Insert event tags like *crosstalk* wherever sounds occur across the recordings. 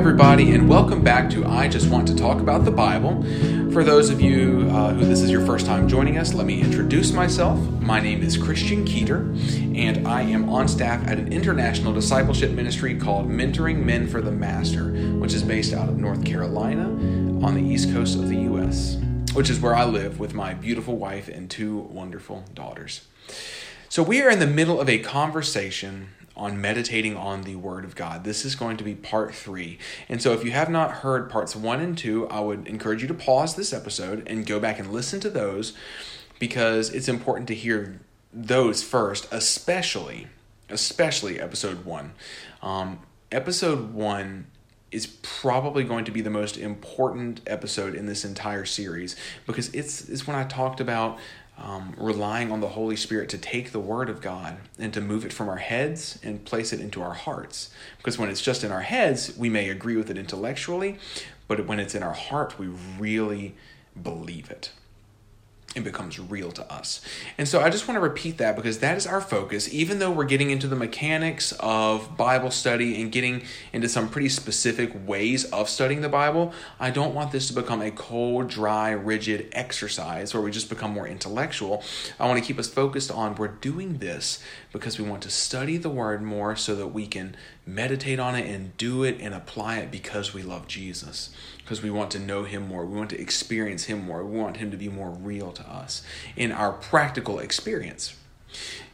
everybody, and welcome back to I Just Want to Talk About the Bible. For those of you uh, who this is your first time joining us, let me introduce myself. My name is Christian Keeter, and I am on staff at an international discipleship ministry called Mentoring Men for the Master, which is based out of North Carolina on the east coast of the U.S., which is where I live with my beautiful wife and two wonderful daughters. So, we are in the middle of a conversation on meditating on the Word of God. This is going to be part three. And so, if you have not heard parts one and two, I would encourage you to pause this episode and go back and listen to those because it's important to hear those first, especially, especially episode one. Um, episode one is probably going to be the most important episode in this entire series because it's, it's when I talked about um, relying on the Holy Spirit to take the Word of God and to move it from our heads and place it into our hearts. Because when it's just in our heads, we may agree with it intellectually, but when it's in our heart, we really believe it it becomes real to us. And so I just want to repeat that because that is our focus. Even though we're getting into the mechanics of Bible study and getting into some pretty specific ways of studying the Bible, I don't want this to become a cold, dry, rigid exercise where we just become more intellectual. I want to keep us focused on we're doing this because we want to study the Word more so that we can meditate on it and do it and apply it because we love Jesus because we want to know him more. We want to experience him more. We want him to be more real to us in our practical experience.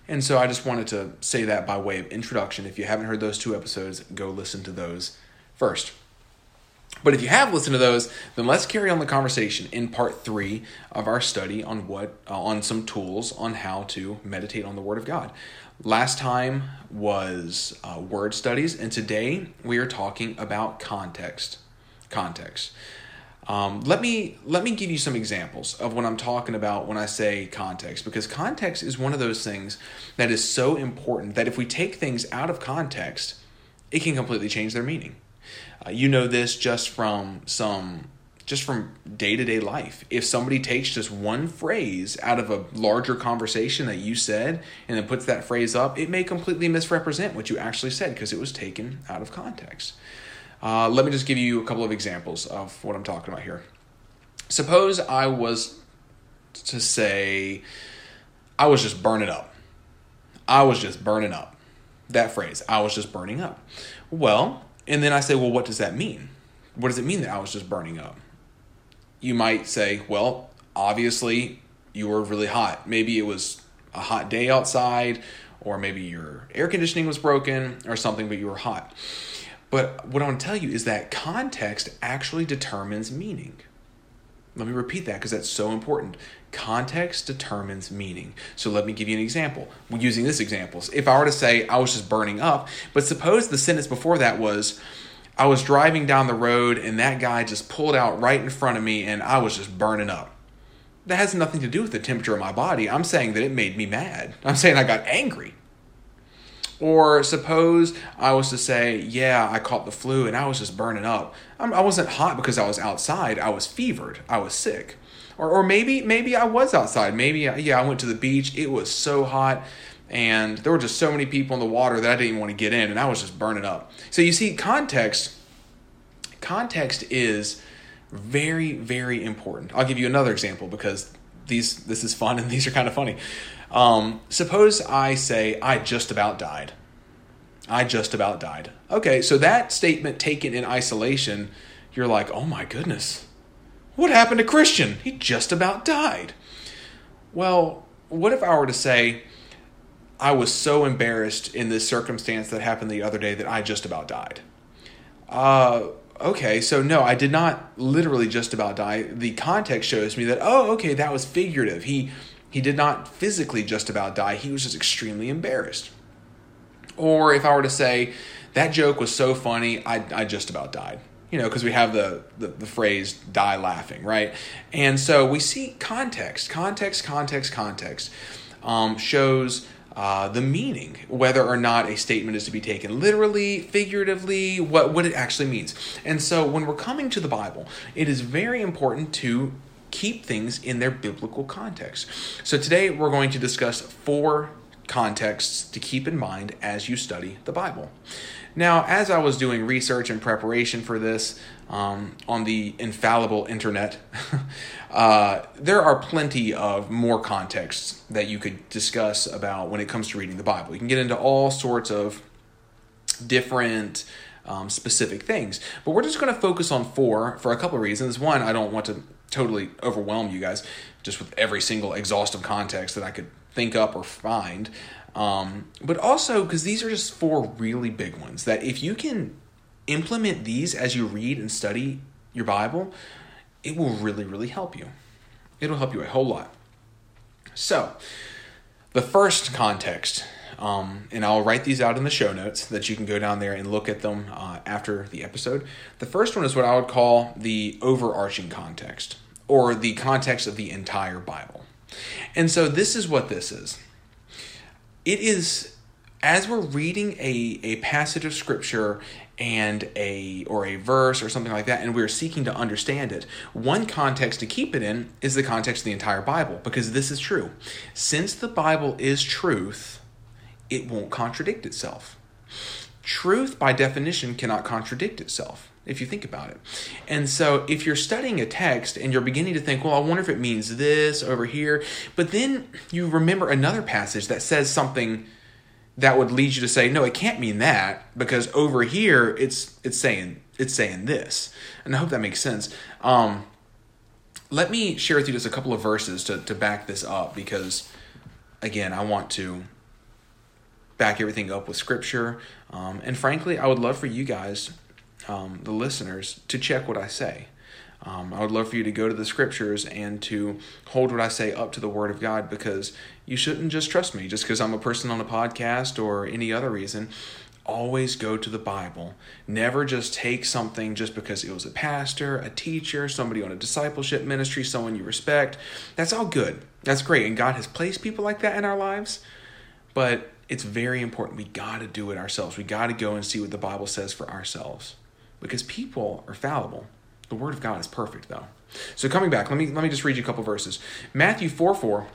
And so I just wanted to say that by way of introduction. If you haven't heard those two episodes, go listen to those first. But if you have listened to those, then let's carry on the conversation in part three of our study on what uh, on some tools on how to meditate on the Word of God. Last time was uh, word studies, and today we are talking about context context. Um, let me let me give you some examples of what I'm talking about when I say context, because context is one of those things that is so important that if we take things out of context, it can completely change their meaning. Uh, you know this just from some just from day to day life. If somebody takes just one phrase out of a larger conversation that you said and then puts that phrase up, it may completely misrepresent what you actually said because it was taken out of context. Uh, let me just give you a couple of examples of what I'm talking about here. Suppose I was to say, I was just burning up. I was just burning up. That phrase, I was just burning up. Well, and then I say, well, what does that mean? What does it mean that I was just burning up? You might say, well, obviously you were really hot. Maybe it was a hot day outside, or maybe your air conditioning was broken or something, but you were hot. But what I want to tell you is that context actually determines meaning. Let me repeat that because that's so important. Context determines meaning. So let me give you an example. Using this example, if I were to say I was just burning up, but suppose the sentence before that was I was driving down the road and that guy just pulled out right in front of me and I was just burning up. That has nothing to do with the temperature of my body. I'm saying that it made me mad. *laughs* I'm saying I got angry. Or suppose I was to say, yeah, I caught the flu and I was just burning up. I wasn't hot because I was outside. I was fevered. I was sick. Or, or maybe maybe I was outside. Maybe yeah, I went to the beach. It was so hot, and there were just so many people in the water that I didn't even want to get in, and I was just burning up. So you see, context context is very very important. I'll give you another example because these this is fun *laughs* and these are kind of funny. Um, suppose I say, I just about died. I just about died. Okay, so that statement taken in isolation, you're like, oh my goodness, what happened to Christian? He just about died. Well, what if I were to say, I was so embarrassed in this circumstance that happened the other day that I just about died? Uh, okay, so no, I did not literally just about die. The context shows me that, oh, okay, that was figurative. He he did not physically just about die, he was just extremely embarrassed. Or if I were to say, that joke was so funny, I, I just about died. You know, because we have the, the, the phrase die laughing, right? And so we see context, context, context, context um, shows uh, the meaning, whether or not a statement is to be taken literally, figuratively, what, what it actually means. And so when we're coming to the Bible, it is very important to keep things in their biblical context. So today we're going to discuss four contexts to keep in mind as you study the Bible. Now, as I was doing research and preparation for this um, on the infallible internet, *laughs* uh, there are plenty of more contexts that you could discuss about when it comes to reading the Bible. You can get into all sorts of different um, specific things. But we're just going to focus on four for a couple of reasons. One, I don't want to totally overwhelm you guys just with every single exhaustive context that I could think up or find. Um, but also because these are just four really big ones that if you can implement these as you read and study your Bible, it will really, really help you. It'll help you a whole lot. So, the first context um, and I'll write these out in the show notes that you can go down there and look at them uh, after the episode. The first one is what I would call the overarching context, or the context of the entire Bible. And so this is what this is it is as we're reading a, a passage of scripture and a or a verse or something like that and we're seeking to understand it one context to keep it in is the context of the entire bible because this is true since the bible is truth it won't contradict itself. Truth, by definition, cannot contradict itself if you think about it. And so, if you're studying a text and you're beginning to think, well, I wonder if it means this over here, but then you remember another passage that says something that would lead you to say, no, it can't mean that because over here it's it's saying it's saying this. And I hope that makes sense. Um, let me share with you just a couple of verses to, to back this up because again, I want to back everything up with scripture. Um, and frankly, I would love for you guys, um, the listeners, to check what I say. Um, I would love for you to go to the scriptures and to hold what I say up to the Word of God because you shouldn't just trust me just because I'm a person on a podcast or any other reason. Always go to the Bible. Never just take something just because it was a pastor, a teacher, somebody on a discipleship ministry, someone you respect. That's all good. That's great. And God has placed people like that in our lives. But it's very important. We got to do it ourselves. We got to go and see what the Bible says for ourselves because people are fallible. The Word of God is perfect, though. So coming back, let me let me just read you a couple verses. Matthew four four.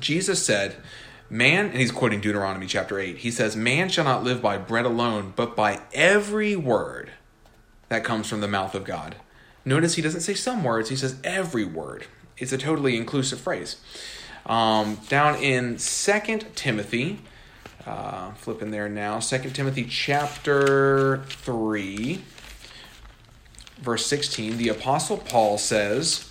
Jesus said, "Man," and he's quoting Deuteronomy chapter eight. He says, "Man shall not live by bread alone, but by every word that comes from the mouth of God." Notice he doesn't say some words; he says every word. It's a totally inclusive phrase. Um, down in Second Timothy, uh, flipping there now, Second Timothy chapter 3, verse 16, the Apostle Paul says,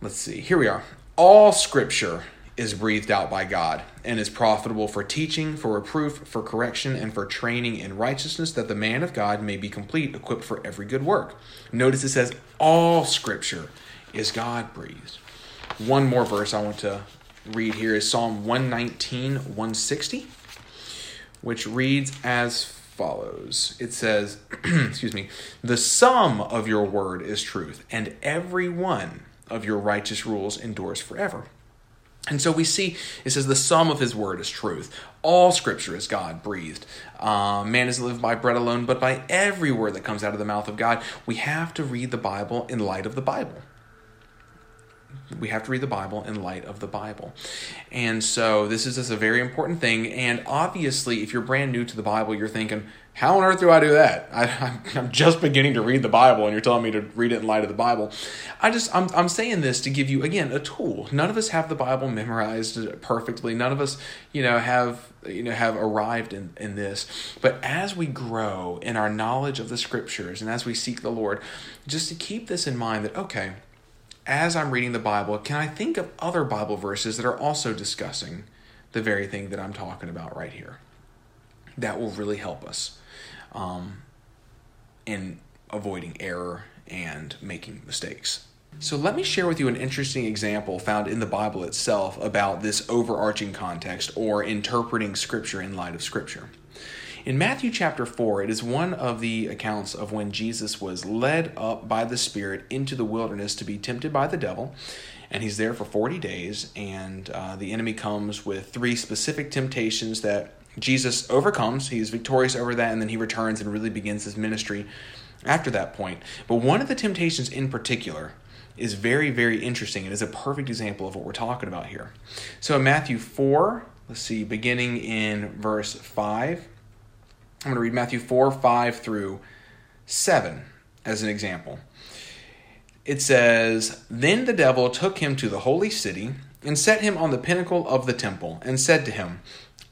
let's see, here we are. All scripture is breathed out by God and is profitable for teaching, for reproof, for correction, and for training in righteousness, that the man of God may be complete, equipped for every good work. Notice it says, all scripture is God breathed. One more verse I want to read here is Psalm 119, 160, which reads as follows It says, *clears throat* excuse me, the sum of your word is truth, and every one of your righteous rules endures forever. And so we see it says the sum of his word is truth. All scripture is God breathed. Uh, man doesn't live by bread alone, but by every word that comes out of the mouth of God. We have to read the Bible in light of the Bible we have to read the Bible in light of the Bible. And so this is just a very important thing. And obviously, if you're brand new to the Bible, you're thinking, how on earth do I do that? *laughs* I, am just beginning to read the Bible, and you're telling me to read it in light of the Bible. I just I'm I'm saying this to give you again a tool. None of us have the Bible memorized perfectly. None of us, you know, have you know have arrived in in this. But as we grow in our knowledge of the Scriptures, and as we seek the Lord, just to keep this in mind that okay as I'm reading the Bible, can I think of other Bible verses that are also discussing the very thing that I'm talking about right here? That will really help us um, in avoiding error and making mistakes. So, let me share with you an interesting example found in the Bible itself about this overarching context or interpreting Scripture in light of Scripture. In Matthew chapter 4, it is one of the accounts of when Jesus was led up by the Spirit into the wilderness to be tempted by the devil. And he's there for 40 days, and uh, the enemy comes with three specific temptations that Jesus overcomes. He's victorious over that, and then he returns and really begins his ministry after that point. But one of the temptations in particular is very, very interesting. It is a perfect example of what we're talking about here. So in Matthew 4, let's see, beginning in verse 5, I'm going to read Matthew 4, 5 through 7 as an example. It says, Then the devil took him to the holy city and set him on the pinnacle of the temple and said to him,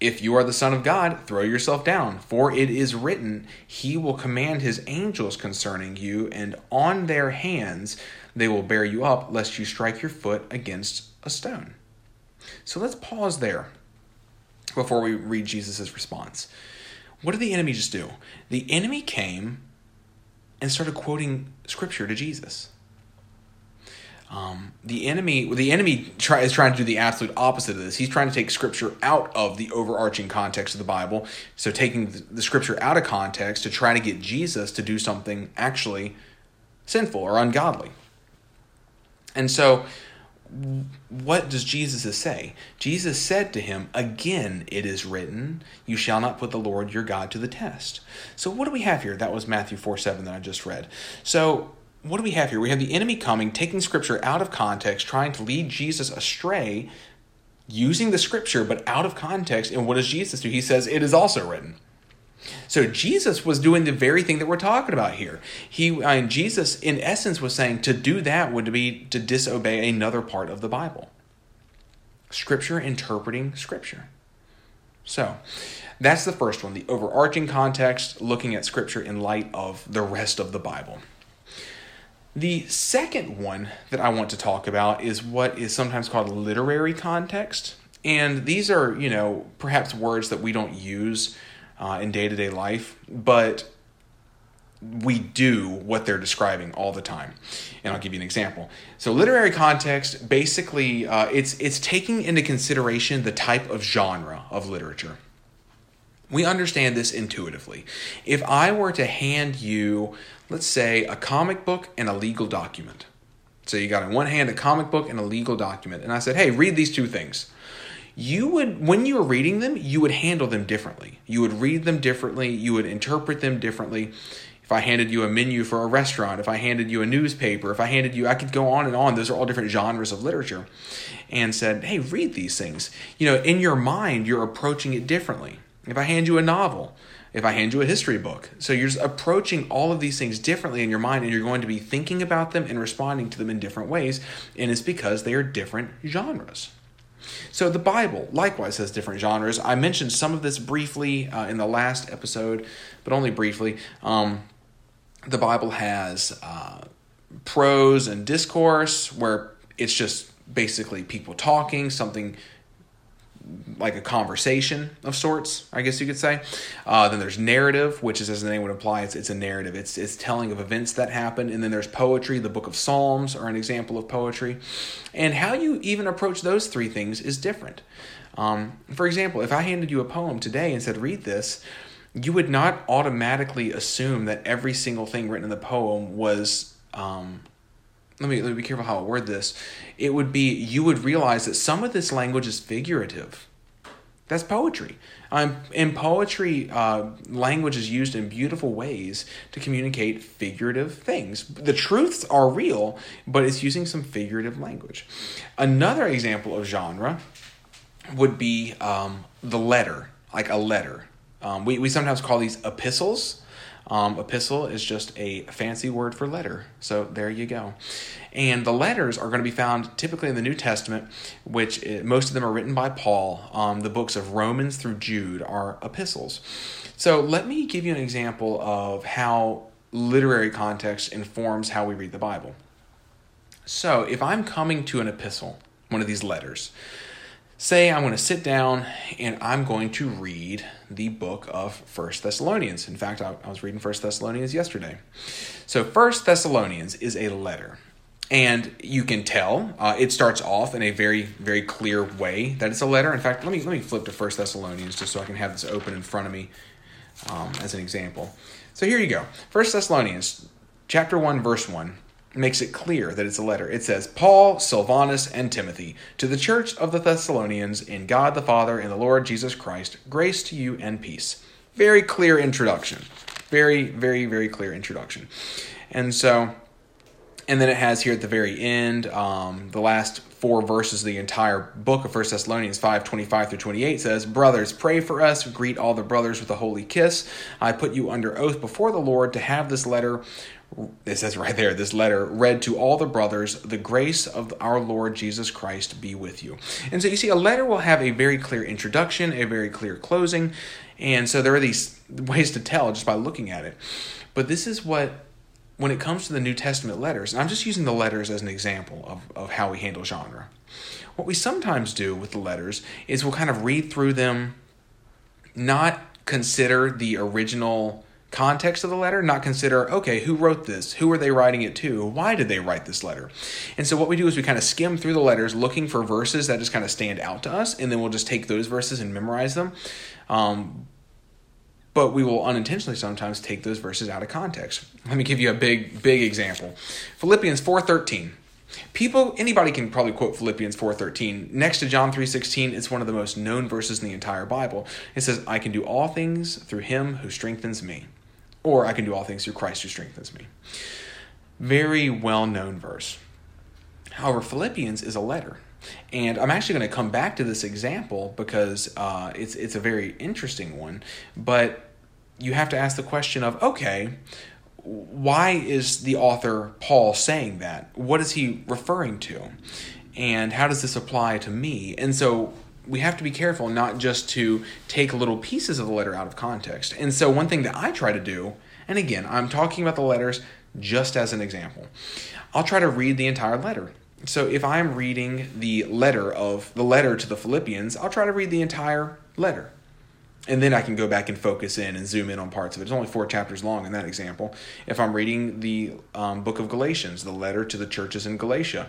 if you are the Son of God, throw yourself down, for it is written, He will command His angels concerning you, and on their hands they will bear you up, lest you strike your foot against a stone. So let's pause there before we read Jesus' response. What did the enemy just do? The enemy came and started quoting scripture to Jesus. Um, the enemy, the enemy try, is trying to do the absolute opposite of this. He's trying to take scripture out of the overarching context of the Bible. So taking the, the scripture out of context to try to get Jesus to do something actually sinful or ungodly. And so, what does Jesus say? Jesus said to him, Again, it is written, You shall not put the Lord your God to the test. So, what do we have here? That was Matthew 4 7 that I just read. So, what do we have here? We have the enemy coming, taking scripture out of context, trying to lead Jesus astray, using the scripture but out of context. And what does Jesus do? He says, It is also written. So Jesus was doing the very thing that we're talking about here. He uh, and Jesus, in essence, was saying to do that would be to disobey another part of the Bible. Scripture interpreting Scripture. So that's the first one, the overarching context, looking at Scripture in light of the rest of the Bible. The second one that I want to talk about is what is sometimes called literary context. And these are, you know, perhaps words that we don't use uh, in day to day life, but we do what they're describing all the time. And I'll give you an example. So, literary context basically uh, it's it's taking into consideration the type of genre of literature. We understand this intuitively. If I were to hand you let's say, a comic book and a legal document. So you got in one hand a comic book and a legal document. And I said, hey, read these two things. You would, when you were reading them, you would handle them differently. You would read them differently. You would interpret them differently. If I handed you a menu for a restaurant, if I handed you a newspaper, if I handed you, I could go on and on. Those are all different genres of literature. And said, hey, read these things. You know, in your mind, you're approaching it differently. If I hand you a novel, if I hand you a history book. So you're just approaching all of these things differently in your mind, and you're going to be thinking about them and responding to them in different ways. And it's because they are different genres. So the Bible likewise has different genres. I mentioned some of this briefly uh, in the last episode, but only briefly. Um, the Bible has uh, prose and discourse, where it's just basically people talking, something like a conversation of sorts, I guess you could say. Uh, then there's narrative, which is as the name would imply, it's, it's a narrative. It's it's telling of events that happen. And then there's poetry. The Book of Psalms are an example of poetry, and how you even approach those three things is different. Um, for example, if I handed you a poem today and said, "Read this," you would not automatically assume that every single thing written in the poem was um, let me, let me be careful how I word this. It would be you would realize that some of this language is figurative. That's poetry. Um, in poetry, uh, language is used in beautiful ways to communicate figurative things. The truths are real, but it's using some figurative language. Another example of genre would be um, the letter, like a letter. Um, we, we sometimes call these epistles. Um, epistle is just a fancy word for letter. So there you go. And the letters are going to be found typically in the New Testament, which it, most of them are written by Paul. Um, the books of Romans through Jude are epistles. So let me give you an example of how literary context informs how we read the Bible. So if I'm coming to an epistle, one of these letters, say I'm going to sit down and I'm going to read the book of First Thessalonians. In fact, I, I was reading First Thessalonians yesterday. So First Thessalonians is a letter. And you can tell uh, it starts off in a very, very clear way that it's a letter. In fact, let me let me flip to First Thessalonians just so I can have this open in front of me um, as an example. So here you go. First Thessalonians, chapter one, verse one makes it clear that it's a letter. It says, Paul, Silvanus, and Timothy, to the church of the Thessalonians, in God the Father and the Lord Jesus Christ, grace to you and peace. Very clear introduction. Very, very, very clear introduction. And so and then it has here at the very end, um, the last four verses of the entire book of First Thessalonians 5 25 through 28 says, Brothers, pray for us, greet all the brothers with a holy kiss. I put you under oath before the Lord to have this letter it says right there, this letter read to all the brothers, the grace of our Lord Jesus Christ be with you. And so you see, a letter will have a very clear introduction, a very clear closing. And so there are these ways to tell just by looking at it. But this is what when it comes to the New Testament letters, and I'm just using the letters as an example of, of how we handle genre. What we sometimes do with the letters is we'll kind of read through them, not consider the original context of the letter, not consider, okay, who wrote this? Who are they writing it to? Why did they write this letter? And so what we do is we kind of skim through the letters looking for verses that just kind of stand out to us, and then we'll just take those verses and memorize them. Um, but we will unintentionally sometimes take those verses out of context. Let me give you a big, big example. Philippians 4.13. People, anybody can probably quote Philippians 4.13. Next to John 3.16, it's one of the most known verses in the entire Bible. It says, I can do all things through him who strengthens me. Or I can do all things through Christ who strengthens me. Very well known verse. However, Philippians is a letter. And I'm actually going to come back to this example because uh, it's it's a very interesting one. But you have to ask the question of okay, why is the author Paul saying that? What is he referring to? And how does this apply to me? And so we have to be careful not just to take little pieces of the letter out of context. And so one thing that I try to do, and again, I'm talking about the letters just as an example. I'll try to read the entire letter so if I'm reading the letter of the letter to the Philippians, I'll try to read the entire letter. And then I can go back and focus in and zoom in on parts of it. It's only four chapters long in that example. If I'm reading the um, book of Galatians, the letter to the churches in Galatia,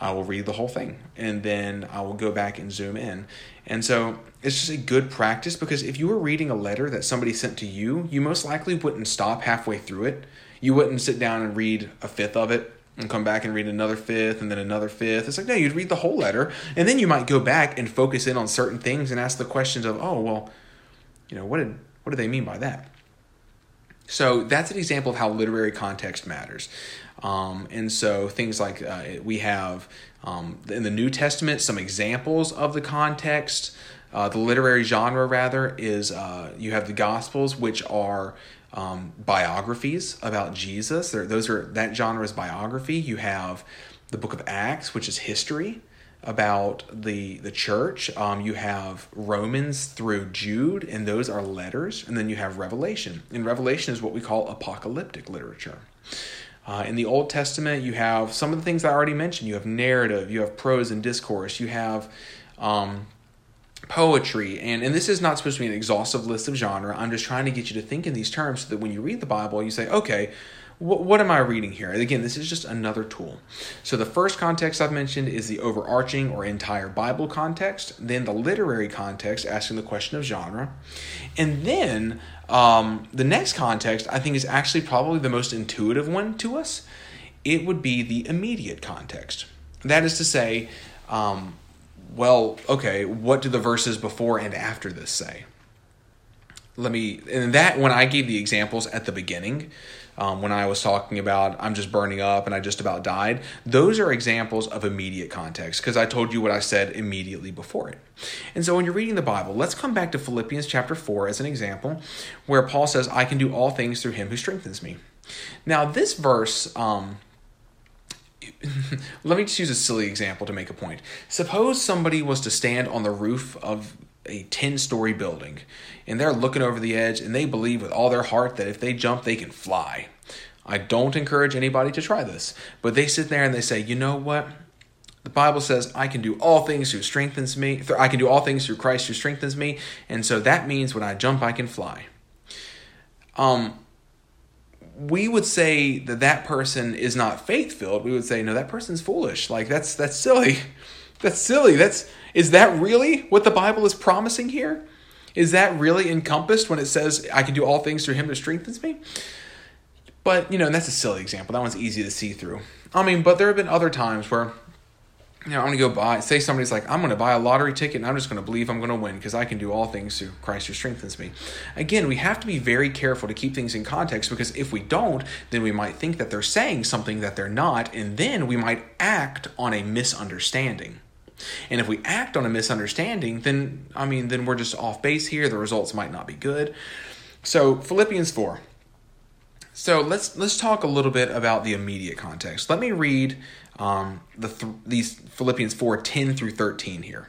I will read the whole thing and then I will go back and zoom in. And so it's just a good practice because if you were reading a letter that somebody sent to you, you most likely wouldn't stop halfway through it. You wouldn't sit down and read a fifth of it and come back and read another fifth and then another fifth. It's like, no, you'd read the whole letter. And then you might go back and focus in on certain things and ask the questions of, oh, well, you know, what did what do they mean by that? So that's an example of how literary context matters. Um, and so things like uh, we have um, in the New Testament some examples of the context. Uh, the literary genre, rather, is uh, you have the Gospels, which are um, biographies about Jesus. There, those are that genre is biography. You have the Book of Acts, which is history about the the church. Um, you have Romans through Jude, and those are letters. And then you have Revelation, and Revelation is what we call apocalyptic literature. Uh, in the Old Testament, you have some of the things I already mentioned. You have narrative, you have prose and discourse, you have um, poetry and and this is not supposed to be an exhaustive list of genre i'm just trying to get you to think in these terms so that when you read the bible you say okay what, what am i reading here? Again this is just another tool. So the first context i've mentioned is the overarching or entire bible context then the literary context asking the question of genre. And then um, the next context i think is actually probably the most intuitive one to us. It would be the immediate context. That is to say um, well, okay, what do the verses before and after this say? Let me, and that, when I gave the examples at the beginning, um, when I was talking about I'm just burning up and I just about died, those are examples of immediate context because I told you what I said immediately before it. And so when you're reading the Bible, let's come back to Philippians chapter 4 as an example where Paul says, I can do all things through him who strengthens me. Now, this verse, um, *laughs* let me just use a silly example to make a point. Suppose somebody was to stand on the roof of a 10 story building and they're looking over the edge and they believe with all their heart that if they jump, they can fly. I don't encourage anybody to try this, but they sit there and they say, you know what? The Bible says, I can do all things who strengthens me. I can do all things through Christ who strengthens me. And so that means when I jump, I can fly. Um, we would say that that person is not faith filled. We would say, no, that person's foolish. Like that's that's silly. *laughs* That's silly. That's is that really what the Bible is promising here? Is that really encompassed when it says, "I can do all things through Him who strengthens me"? But you know, that's a silly example. That one's easy to see through. I mean, but there have been other times where you know, I'm going to go buy, say somebody's like, I'm going to buy a lottery ticket and I'm just going to believe I'm going to win because I can do all things through Christ who strengthens me. Again, we have to be very careful to keep things in context because if we don't, then we might think that they're saying something that they're not, and then we might act on a misunderstanding. And if we act on a misunderstanding, then, I mean, then we're just off base here. The results might not be good. So, Philippians 4. So let's let's talk a little bit about the immediate context. Let me read um, the th- these Philippians 4 10 through 13 here.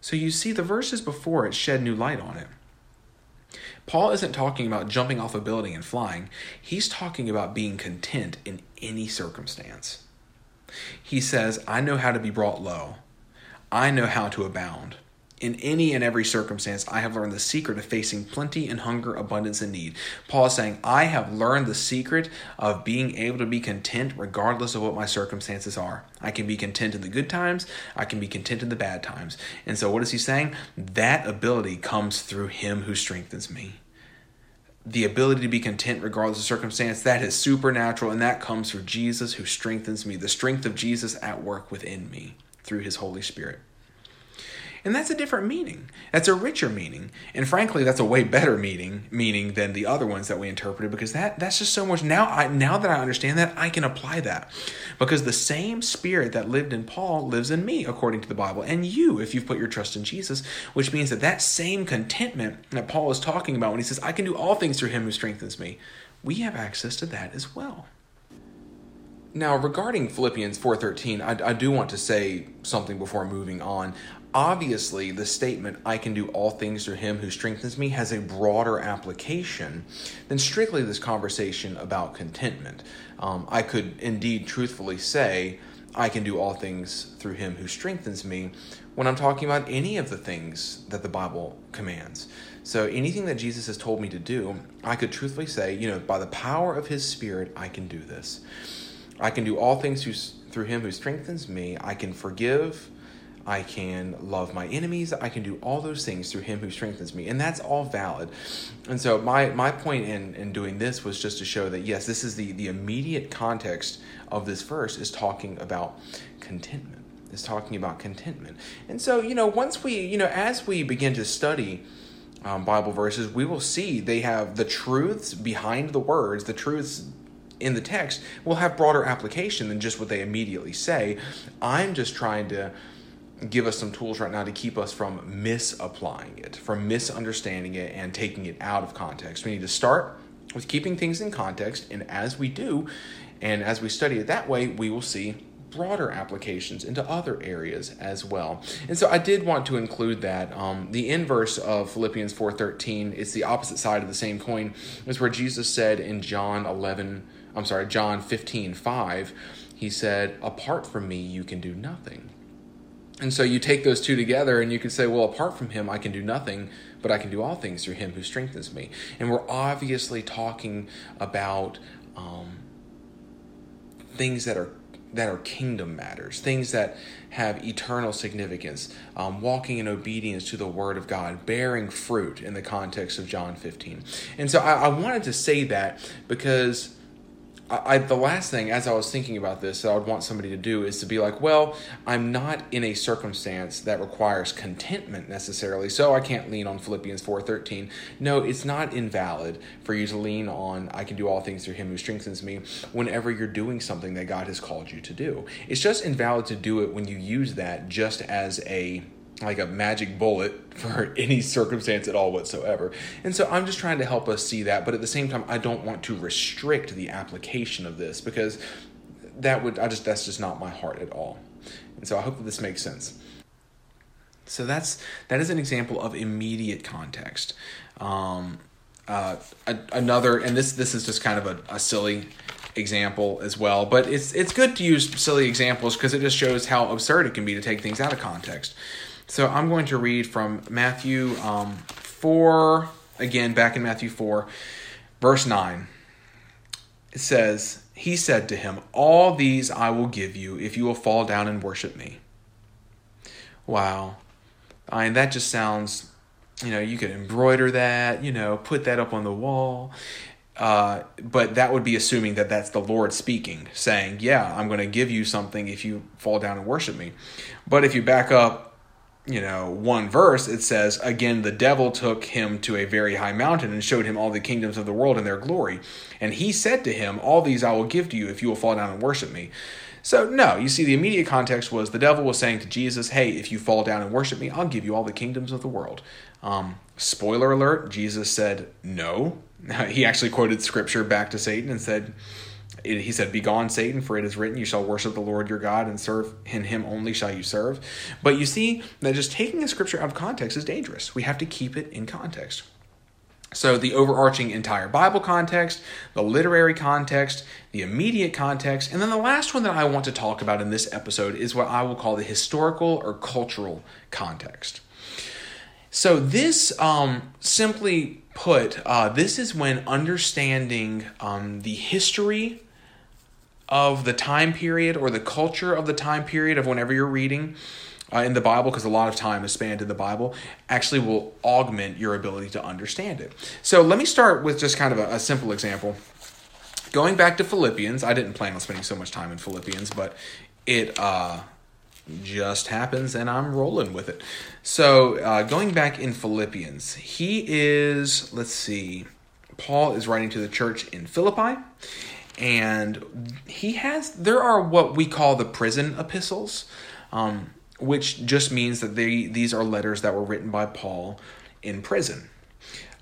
So you see, the verses before it shed new light on it. Paul isn't talking about jumping off a building and flying, he's talking about being content in any circumstance. He says, I know how to be brought low, I know how to abound. In any and every circumstance, I have learned the secret of facing plenty and hunger, abundance and need. Paul is saying, I have learned the secret of being able to be content regardless of what my circumstances are. I can be content in the good times, I can be content in the bad times. And so, what is he saying? That ability comes through him who strengthens me. The ability to be content regardless of circumstance, that is supernatural, and that comes through Jesus who strengthens me, the strength of Jesus at work within me through his Holy Spirit. And that's a different meaning. That's a richer meaning. And frankly, that's a way better meaning meaning than the other ones that we interpreted because that that's just so much now I now that I understand that, I can apply that. Because the same spirit that lived in Paul lives in me according to the Bible and you if you've put your trust in Jesus, which means that that same contentment that Paul is talking about when he says I can do all things through him who strengthens me, we have access to that as well. Now, regarding Philippians 4:13, I, I do want to say something before moving on obviously the statement i can do all things through him who strengthens me has a broader application than strictly this conversation about contentment. Um, i could indeed truthfully say i can do all things through him who strengthens me when i'm talking about any of the things that the bible commands. So anything that jesus has told me to do i could truthfully say you know by the power of his spirit i can do this. I can do all things through him who strengthens me. I can forgive I can love my enemies. I can do all those things through him who strengthens me. And that's all valid. And so my, my point in, in doing this was just to show that, yes, this is the, the immediate context of this verse is talking about contentment, is talking about contentment. And so, you know, once we, you know, as we begin to study um, Bible verses, we will see they have the truths behind the words, the truths in the text will have broader application than just what they immediately say. I'm just trying to give us some tools right now to keep us from misapplying it, from misunderstanding it and taking it out of context. We need to start with keeping things in context, and as we do, and as we study it that way, we will see broader applications into other areas as well. And so I did want to include that. Um, the inverse of Philippians 4.13 is the opposite side of the same coin, is where Jesus said in John 11, I'm sorry, John 15, 5, he said, apart from me, you can do nothing. And so you take those two together and you can say, well, apart from him, I can do nothing, but I can do all things through him who strengthens me. And we're obviously talking about um, things that are that are kingdom matters, things that have eternal significance, um, walking in obedience to the word of God, bearing fruit in the context of John 15. And so I, I wanted to say that because I, the last thing as I was thinking about this that I would want somebody to do is to be like, well, I'm not in a circumstance that requires contentment necessarily, so I can't lean on Philippians 4:13. No, it's not invalid for you to lean on I can do all things through him who strengthens me whenever you're doing something that God has called you to do. It's just invalid to do it when you use that just as a like a magic bullet *laughs* for any circumstance at all whatsoever. And so I'm just trying to help us see that, but at the same time I don't want to restrict the application of this because that would I just that's just not my heart at all. And so I hope that this makes sense. So that's that is an example of immediate context. Um, uh, another, and this this is just kind of a, a silly example as well. But it's it's good to use silly examples because it just shows how absurd it can be to take things out of context. So I'm going to read from Matthew um, four again, back in Matthew four, verse nine. It says, "He said to him, All these I will give you if you will fall down and worship me." Wow, I mean that just sounds you know you could embroider that you know put that up on the wall uh, but that would be assuming that that's the Lord speaking, saying, Yeah, I'm going to give you something if you fall down and worship me. But if you back up, you know, one verse, it says, Again, the devil took him to a very high mountain and showed him all the kingdoms of the world and their glory. And he said to him, All these I will give to you if you will fall down and worship me. So, no, you see, the immediate context was the devil was saying to Jesus, Hey, if you fall down and worship me, I'll give you all the kingdoms of the world. Um, spoiler alert, Jesus said, No, *laughs* he actually quoted scripture back to Satan and said, he said, Begone, Satan, for it is written, You shall worship the Lord your God and serve in him only shall you serve. But you see that just taking a scripture out of context is dangerous. We have to keep it in context. So, the overarching entire Bible context, the literary context, the immediate context, and then the last one that I want to talk about in this episode is what I will call the historical or cultural context. So, this um, simply put, uh, this is when understanding um, the history of the time period or the culture of the time period of whenever you're reading uh, in the Bible, because a lot of time is spanned in the Bible, actually will augment your ability to understand it. So let me start with just kind of a, a simple example. Going back to Philippians, I didn't plan on spending so much time in Philippians, but it uh, just happens and I'm rolling with it. So, uh, going back in Philippians, he is, let's see, Paul is writing to the church in Philippi, and he has, there are what we call the prison epistles, um, which just means that they, these are letters that were written by Paul in prison.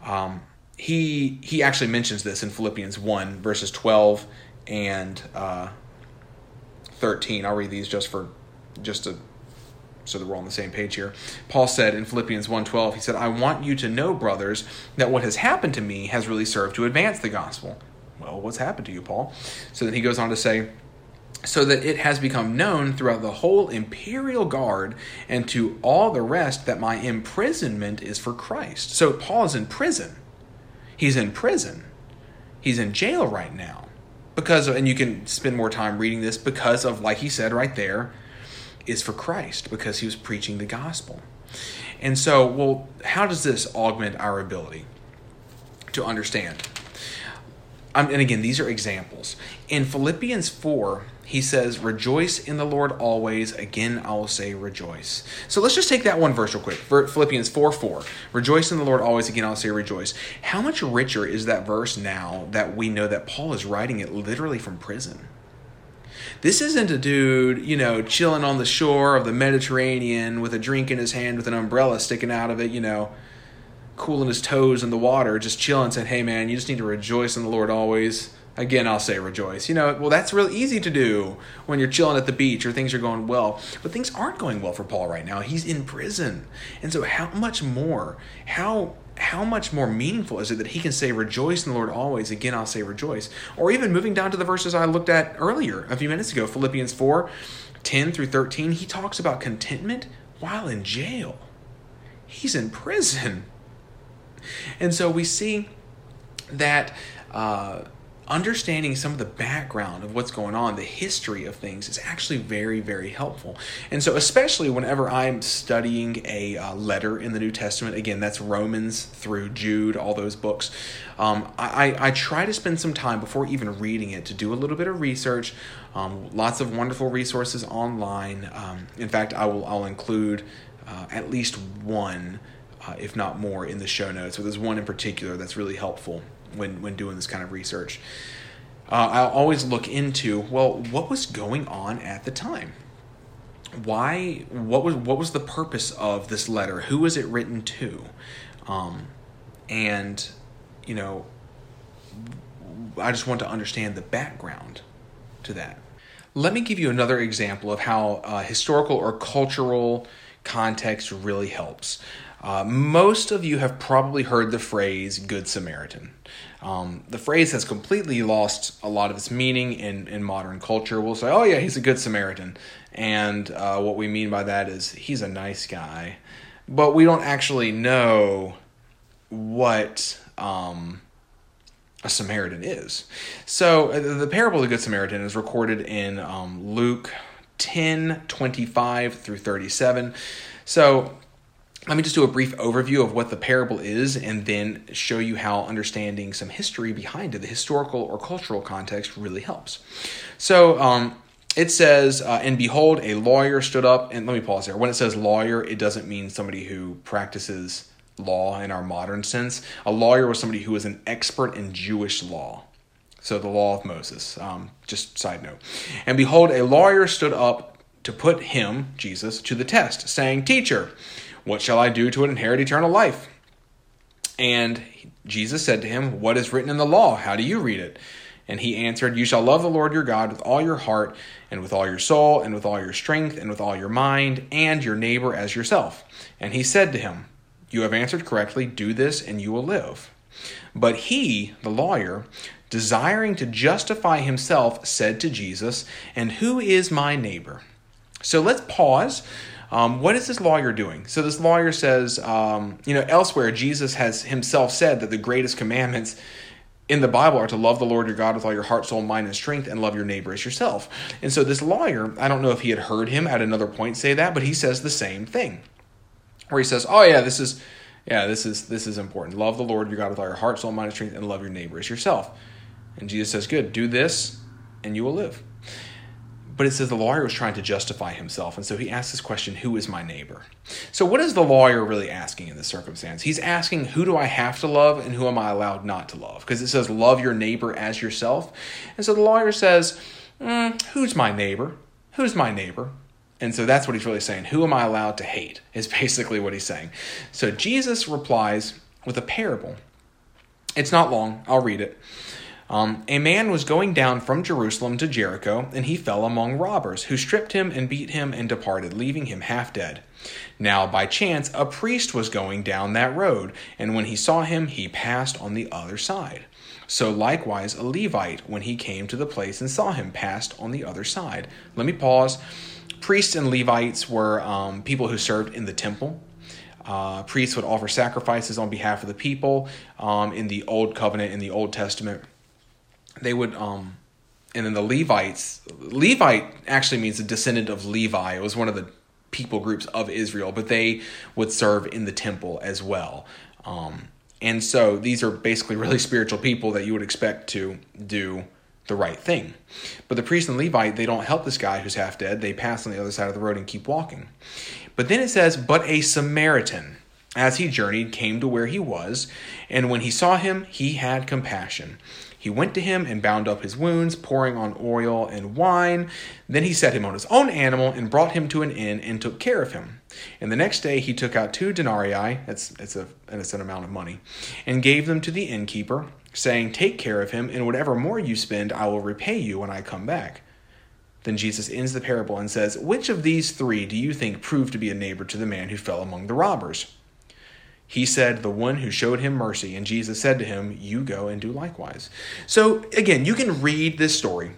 Um, he, he actually mentions this in Philippians 1, verses 12 and uh, 13. I'll read these just for just to so that we're on the same page here. Paul said in Philippians 1:12, he said, "I want you to know, brothers, that what has happened to me has really served to advance the gospel." Well, what's happened to you, Paul? So then he goes on to say, so that it has become known throughout the whole imperial guard and to all the rest that my imprisonment is for Christ. So Paul is in prison. He's in prison. He's in jail right now. Because and you can spend more time reading this because of like he said right there, is for Christ because he was preaching the gospel. And so, well, how does this augment our ability to understand? And again, these are examples. In Philippians 4, he says, Rejoice in the Lord always. Again, I will say rejoice. So let's just take that one verse real quick. Philippians 4 4. Rejoice in the Lord always. Again, I'll say rejoice. How much richer is that verse now that we know that Paul is writing it literally from prison? This isn't a dude, you know, chilling on the shore of the Mediterranean with a drink in his hand with an umbrella sticking out of it, you know, cooling his toes in the water, just chilling, saying, hey man, you just need to rejoice in the Lord always. Again, I'll say rejoice. You know, well, that's real easy to do when you're chilling at the beach or things are going well. But things aren't going well for Paul right now. He's in prison. And so, how much more, how how much more meaningful is it that he can say, Rejoice in the Lord always? Again, I'll say rejoice. Or even moving down to the verses I looked at earlier, a few minutes ago, Philippians 4 10 through 13, he talks about contentment while in jail. He's in prison. And so we see that. Uh, understanding some of the background of what's going on, the history of things, is actually very, very helpful. And so, especially whenever I'm studying a uh, letter in the New Testament, again, that's Romans through Jude, all those books, um, I, I try to spend some time before even reading it to do a little bit of research. Um, lots of wonderful resources online. Um, in fact, I will I'll include uh, at least one. Uh, if not more, in the show notes. But there's one in particular that's really helpful when when doing this kind of research. Uh, I'll always look into well, what was going on at the time? Why? What was what was the purpose of this letter? Who was it written to? Um, and you know, I just want to understand the background to that. Let me give you another example of how uh, historical or cultural context really helps. Uh, most of you have probably heard the phrase Good Samaritan. Um, the phrase has completely lost a lot of its meaning in, in modern culture. We'll say, oh, yeah, he's a Good Samaritan. And uh, what we mean by that is he's a nice guy. But we don't actually know what um, a Samaritan is. So uh, the parable of the Good Samaritan is recorded in um, Luke 10 25 through 37. So let me just do a brief overview of what the parable is and then show you how understanding some history behind it, the historical or cultural context, really helps. So, um, it says, uh, and behold, a lawyer stood up. And let me pause there. When it says lawyer, it doesn't mean somebody who practices law in our modern sense. A lawyer was somebody who was an expert in Jewish law. So the law of Moses. Um, just side note. And behold, a lawyer stood up to put him, Jesus, to the test, saying, Teacher, what shall I do to inherit eternal life? And Jesus said to him, What is written in the law? How do you read it? And he answered, You shall love the Lord your God with all your heart, and with all your soul, and with all your strength, and with all your mind, and your neighbor as yourself. And he said to him, You have answered correctly, do this, and you will live. But he, the lawyer, desiring to justify himself, said to Jesus, And who is my neighbor? So let's pause. Um, what is this lawyer doing? So this lawyer says, um, you know, elsewhere, Jesus has himself said that the greatest commandments in the Bible are to love the Lord your God with all your heart, soul, mind, and strength, and love your neighbor as yourself. And so this lawyer, I don't know if he had heard him at another point say that, but he says the same thing. Where he says, Oh yeah, this is yeah, this is this is important. Love the Lord your God with all your heart, soul, mind, and strength, and love your neighbor as yourself. And Jesus says, Good, do this, and you will live. But it says the lawyer was trying to justify himself. And so he asks this question Who is my neighbor? So, what is the lawyer really asking in this circumstance? He's asking, Who do I have to love and who am I allowed not to love? Because it says, Love your neighbor as yourself. And so the lawyer says, mm, Who's my neighbor? Who's my neighbor? And so that's what he's really saying. Who am I allowed to hate? *laughs* Is basically what he's saying. So Jesus replies with a parable. It's not long, I'll read it. Um, a man was going down from Jerusalem to Jericho, and he fell among robbers, who stripped him and beat him and departed, leaving him half dead. Now, by chance, a priest was going down that road, and when he saw him, he passed on the other side. So likewise, a Levite, when he came to the place and saw him, passed on the other side. Let me pause. Priests and Levites were um, people who served in the temple. Uh, priests would offer sacrifices on behalf of the people um, in the Old Covenant, in the Old Testament they would um and then the Levites Levite actually means a descendant of Levi. It was one of the people groups of Israel, but they would serve in the temple as well. Um, and so these are basically *laughs* really spiritual people that you would expect to do the right thing. But the priest and Levite, they don't help this guy who's half dead. They pass on the other side of the road and keep walking. But then it says, But a Samaritan, as he journeyed, came to where he was, and when he saw him, he had compassion he went to him and bound up his wounds, pouring on oil and wine. Then he set him on his own animal and brought him to an inn and took care of him. And the next day he took out two denarii, that's, that's a, an amount of money, and gave them to the innkeeper, saying, Take care of him, and whatever more you spend, I will repay you when I come back. Then Jesus ends the parable and says, Which of these three do you think proved to be a neighbor to the man who fell among the robbers? He said, The one who showed him mercy. And Jesus said to him, You go and do likewise. So, again, you can read this story,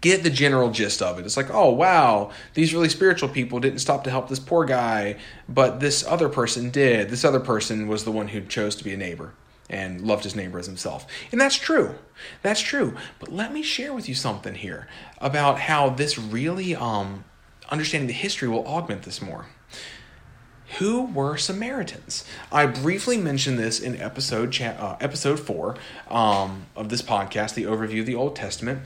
get the general gist of it. It's like, oh, wow, these really spiritual people didn't stop to help this poor guy, but this other person did. This other person was the one who chose to be a neighbor and loved his neighbor as himself. And that's true. That's true. But let me share with you something here about how this really, um, understanding the history will augment this more. Who were Samaritans? I briefly mentioned this in episode cha- uh, episode four um, of this podcast, the overview of the Old Testament.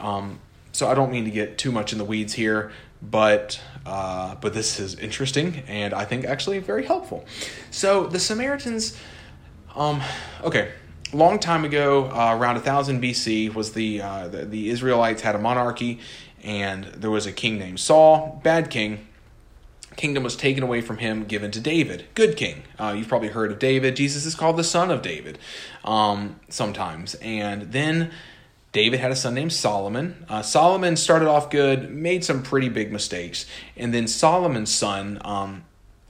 Um, so I don't mean to get too much in the weeds here, but uh, but this is interesting and I think actually very helpful. So the Samaritans, um, okay, long time ago, uh, around 1000 BC, was the, uh, the the Israelites had a monarchy, and there was a king named Saul, bad king kingdom was taken away from him, given to David. Good king. Uh, you've probably heard of David. Jesus is called the son of David um, sometimes. And then David had a son named Solomon. Uh, Solomon started off good, made some pretty big mistakes. And then Solomon's son, um,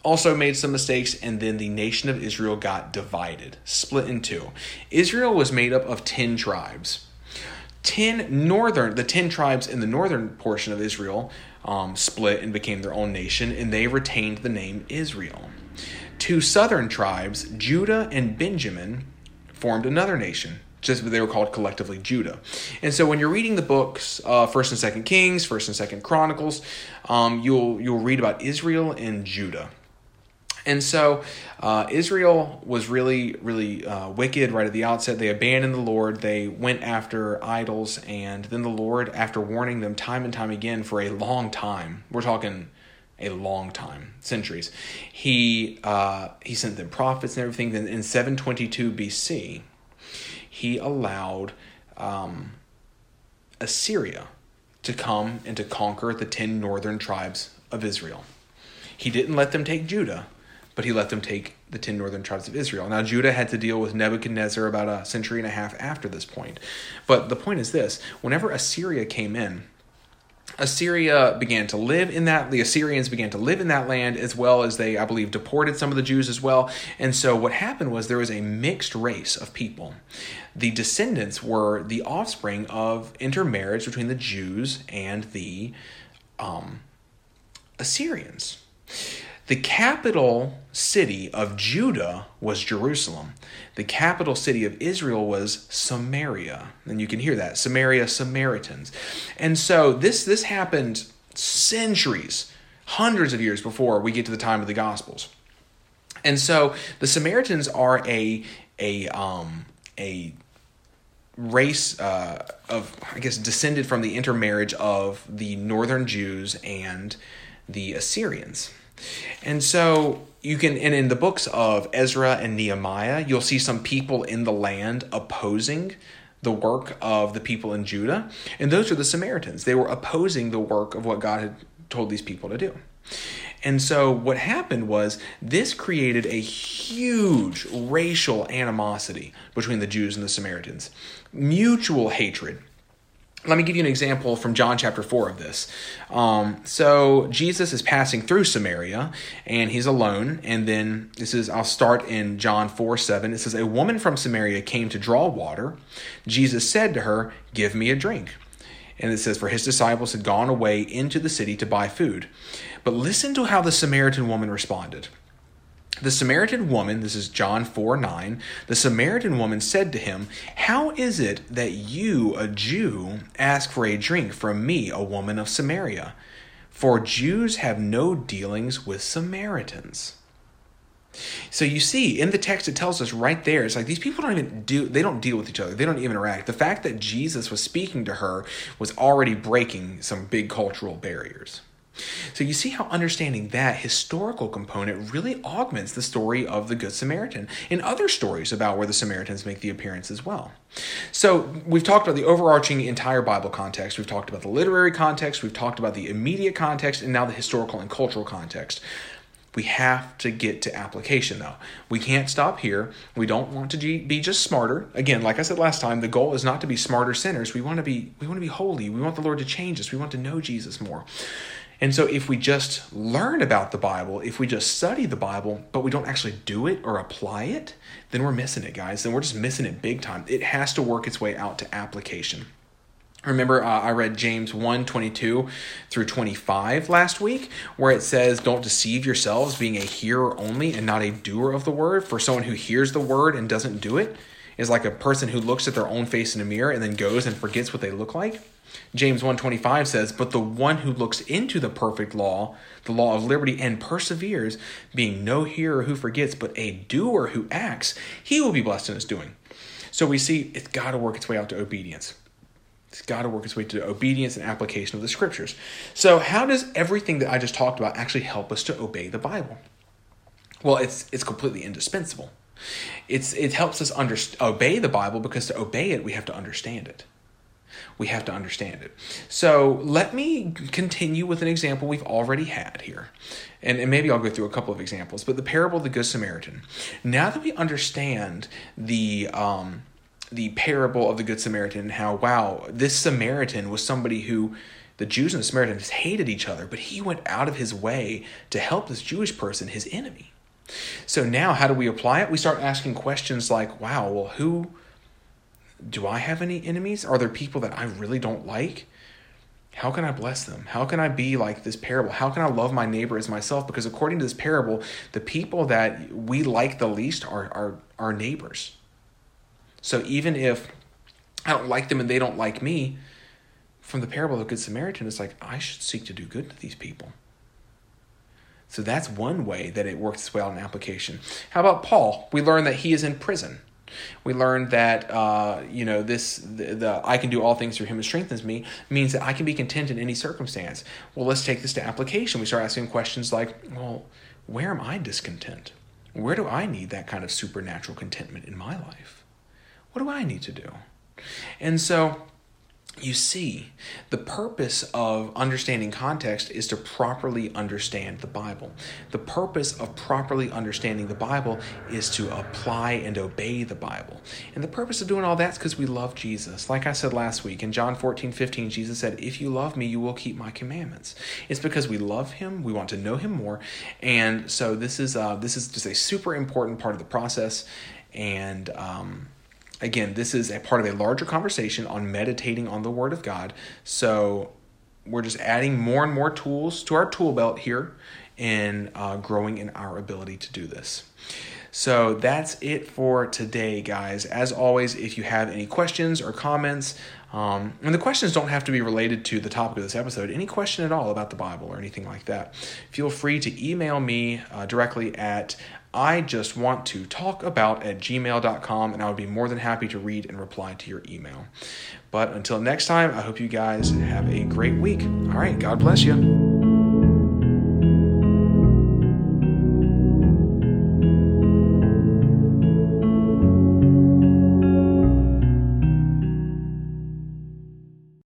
also made some mistakes, and then the nation of Israel got divided, split in two. Israel was made up of 10 tribes. 10 northern, the 10 tribes in the northern portion of Israel um, split and became their own nation, and they retained the name Israel. Two southern tribes, Judah and Benjamin, formed another nation, just they were called collectively Judah. And so when you're reading the books, uh, First and Second Kings, First and Second Chronicles, um, you'll you'll read about Israel and Judah. And so uh, Israel was really, really uh, wicked right at the outset. They abandoned the Lord. They went after idols. And then the Lord, after warning them time and time again for a long time, we're talking a long time, centuries, he, uh, he sent them prophets and everything. Then in 722 BC, he allowed um, Assyria to come and to conquer the 10 northern tribes of Israel. He didn't let them take Judah but he let them take the 10 northern tribes of Israel. Now, Judah had to deal with Nebuchadnezzar about a century and a half after this point. But the point is this whenever Assyria came in, Assyria began to live in that, the Assyrians began to live in that land as well as they, I believe, deported some of the Jews as well. And so what happened was there was a mixed race of people. The descendants were the offspring of intermarriage between the Jews and the um, Assyrians. The capital city of Judah was Jerusalem. The capital city of Israel was Samaria. And you can hear that Samaria, Samaritans. And so this, this happened centuries, hundreds of years before we get to the time of the Gospels. And so the Samaritans are a, a, um, a race uh, of, I guess, descended from the intermarriage of the northern Jews and the Assyrians. And so you can, and in the books of Ezra and Nehemiah, you'll see some people in the land opposing the work of the people in Judah. And those are the Samaritans. They were opposing the work of what God had told these people to do. And so what happened was this created a huge racial animosity between the Jews and the Samaritans, mutual hatred let me give you an example from John chapter 4 of this. Um, so Jesus is passing through Samaria and he's alone. And then this is, I'll start in John 4 7. It says, A woman from Samaria came to draw water. Jesus said to her, Give me a drink. And it says, For his disciples had gone away into the city to buy food. But listen to how the Samaritan woman responded. The Samaritan woman, this is John 4 9, the Samaritan woman said to him, How is it that you, a Jew, ask for a drink from me, a woman of Samaria? For Jews have no dealings with Samaritans. So you see, in the text, it tells us right there, it's like these people don't even do, they don't deal with each other. They don't even interact. The fact that Jesus was speaking to her was already breaking some big cultural barriers. So you see how understanding that historical component really augments the story of the Good Samaritan and other stories about where the Samaritans make the appearance as well. So we've talked about the overarching entire Bible context, we've talked about the literary context, we've talked about the immediate context, and now the historical and cultural context. We have to get to application though. We can't stop here. We don't want to be just smarter. Again, like I said last time, the goal is not to be smarter sinners. We want to be we want to be holy. We want the Lord to change us. We want to know Jesus more. And so, if we just learn about the Bible, if we just study the Bible, but we don't actually do it or apply it, then we're missing it, guys. Then we're just missing it big time. It has to work its way out to application. Remember, uh, I read James 1 22 through 25 last week, where it says, Don't deceive yourselves, being a hearer only and not a doer of the word. For someone who hears the word and doesn't do it is like a person who looks at their own face in a mirror and then goes and forgets what they look like. James 1:25 says, "But the one who looks into the perfect law, the law of liberty and perseveres, being no hearer who forgets, but a doer who acts, he will be blessed in his doing." So we see it's got to work its way out to obedience. It's got to work its way to obedience and application of the scriptures. So how does everything that I just talked about actually help us to obey the Bible? Well, it's it's completely indispensable. It's it helps us under, obey the Bible because to obey it we have to understand it we have to understand it. So let me continue with an example we've already had here. And, and maybe I'll go through a couple of examples, but the parable of the Good Samaritan. Now that we understand the um, the parable of the Good Samaritan, how wow, this Samaritan was somebody who the Jews and the Samaritans hated each other, but he went out of his way to help this Jewish person, his enemy. So now, how do we apply it? We start asking questions like, wow, well, who do I have any enemies? Are there people that I really don't like? How can I bless them? How can I be like this parable? How can I love my neighbor as myself? Because according to this parable, the people that we like the least are our, our neighbors. So even if I don't like them and they don't like me, from the parable of the Good Samaritan, it's like I should seek to do good to these people. So that's one way that it works out in application. How about Paul? We learn that he is in prison. We learned that uh, you know this the, the, I can do all things through Him who strengthens me means that I can be content in any circumstance. Well, let's take this to application. We start asking questions like, well, where am I discontent? Where do I need that kind of supernatural contentment in my life? What do I need to do? And so you see, the purpose of understanding context is to properly understand the Bible. The purpose of properly understanding the Bible is to apply and obey the Bible. And the purpose of doing all that is because we love Jesus. Like I said last week in John 14, 15, Jesus said, If you love me, you will keep my commandments. It's because we love him, we want to know him more. And so this is uh, this is just a super important part of the process. And um, again, this is a part of a larger conversation on meditating on the Word of God. So we're just adding more and more tools to our tool belt here and uh, growing in our ability to do this. So that's it for today, guys. As always, if you have any questions or comments, um, and the questions don't have to be related to the topic of this episode, any question at all about the Bible or anything like that, feel free to email me uh, directly at I just want to talk about at gmail.com, and I would be more than happy to read and reply to your email. But until next time, I hope you guys have a great week. All right, God bless you.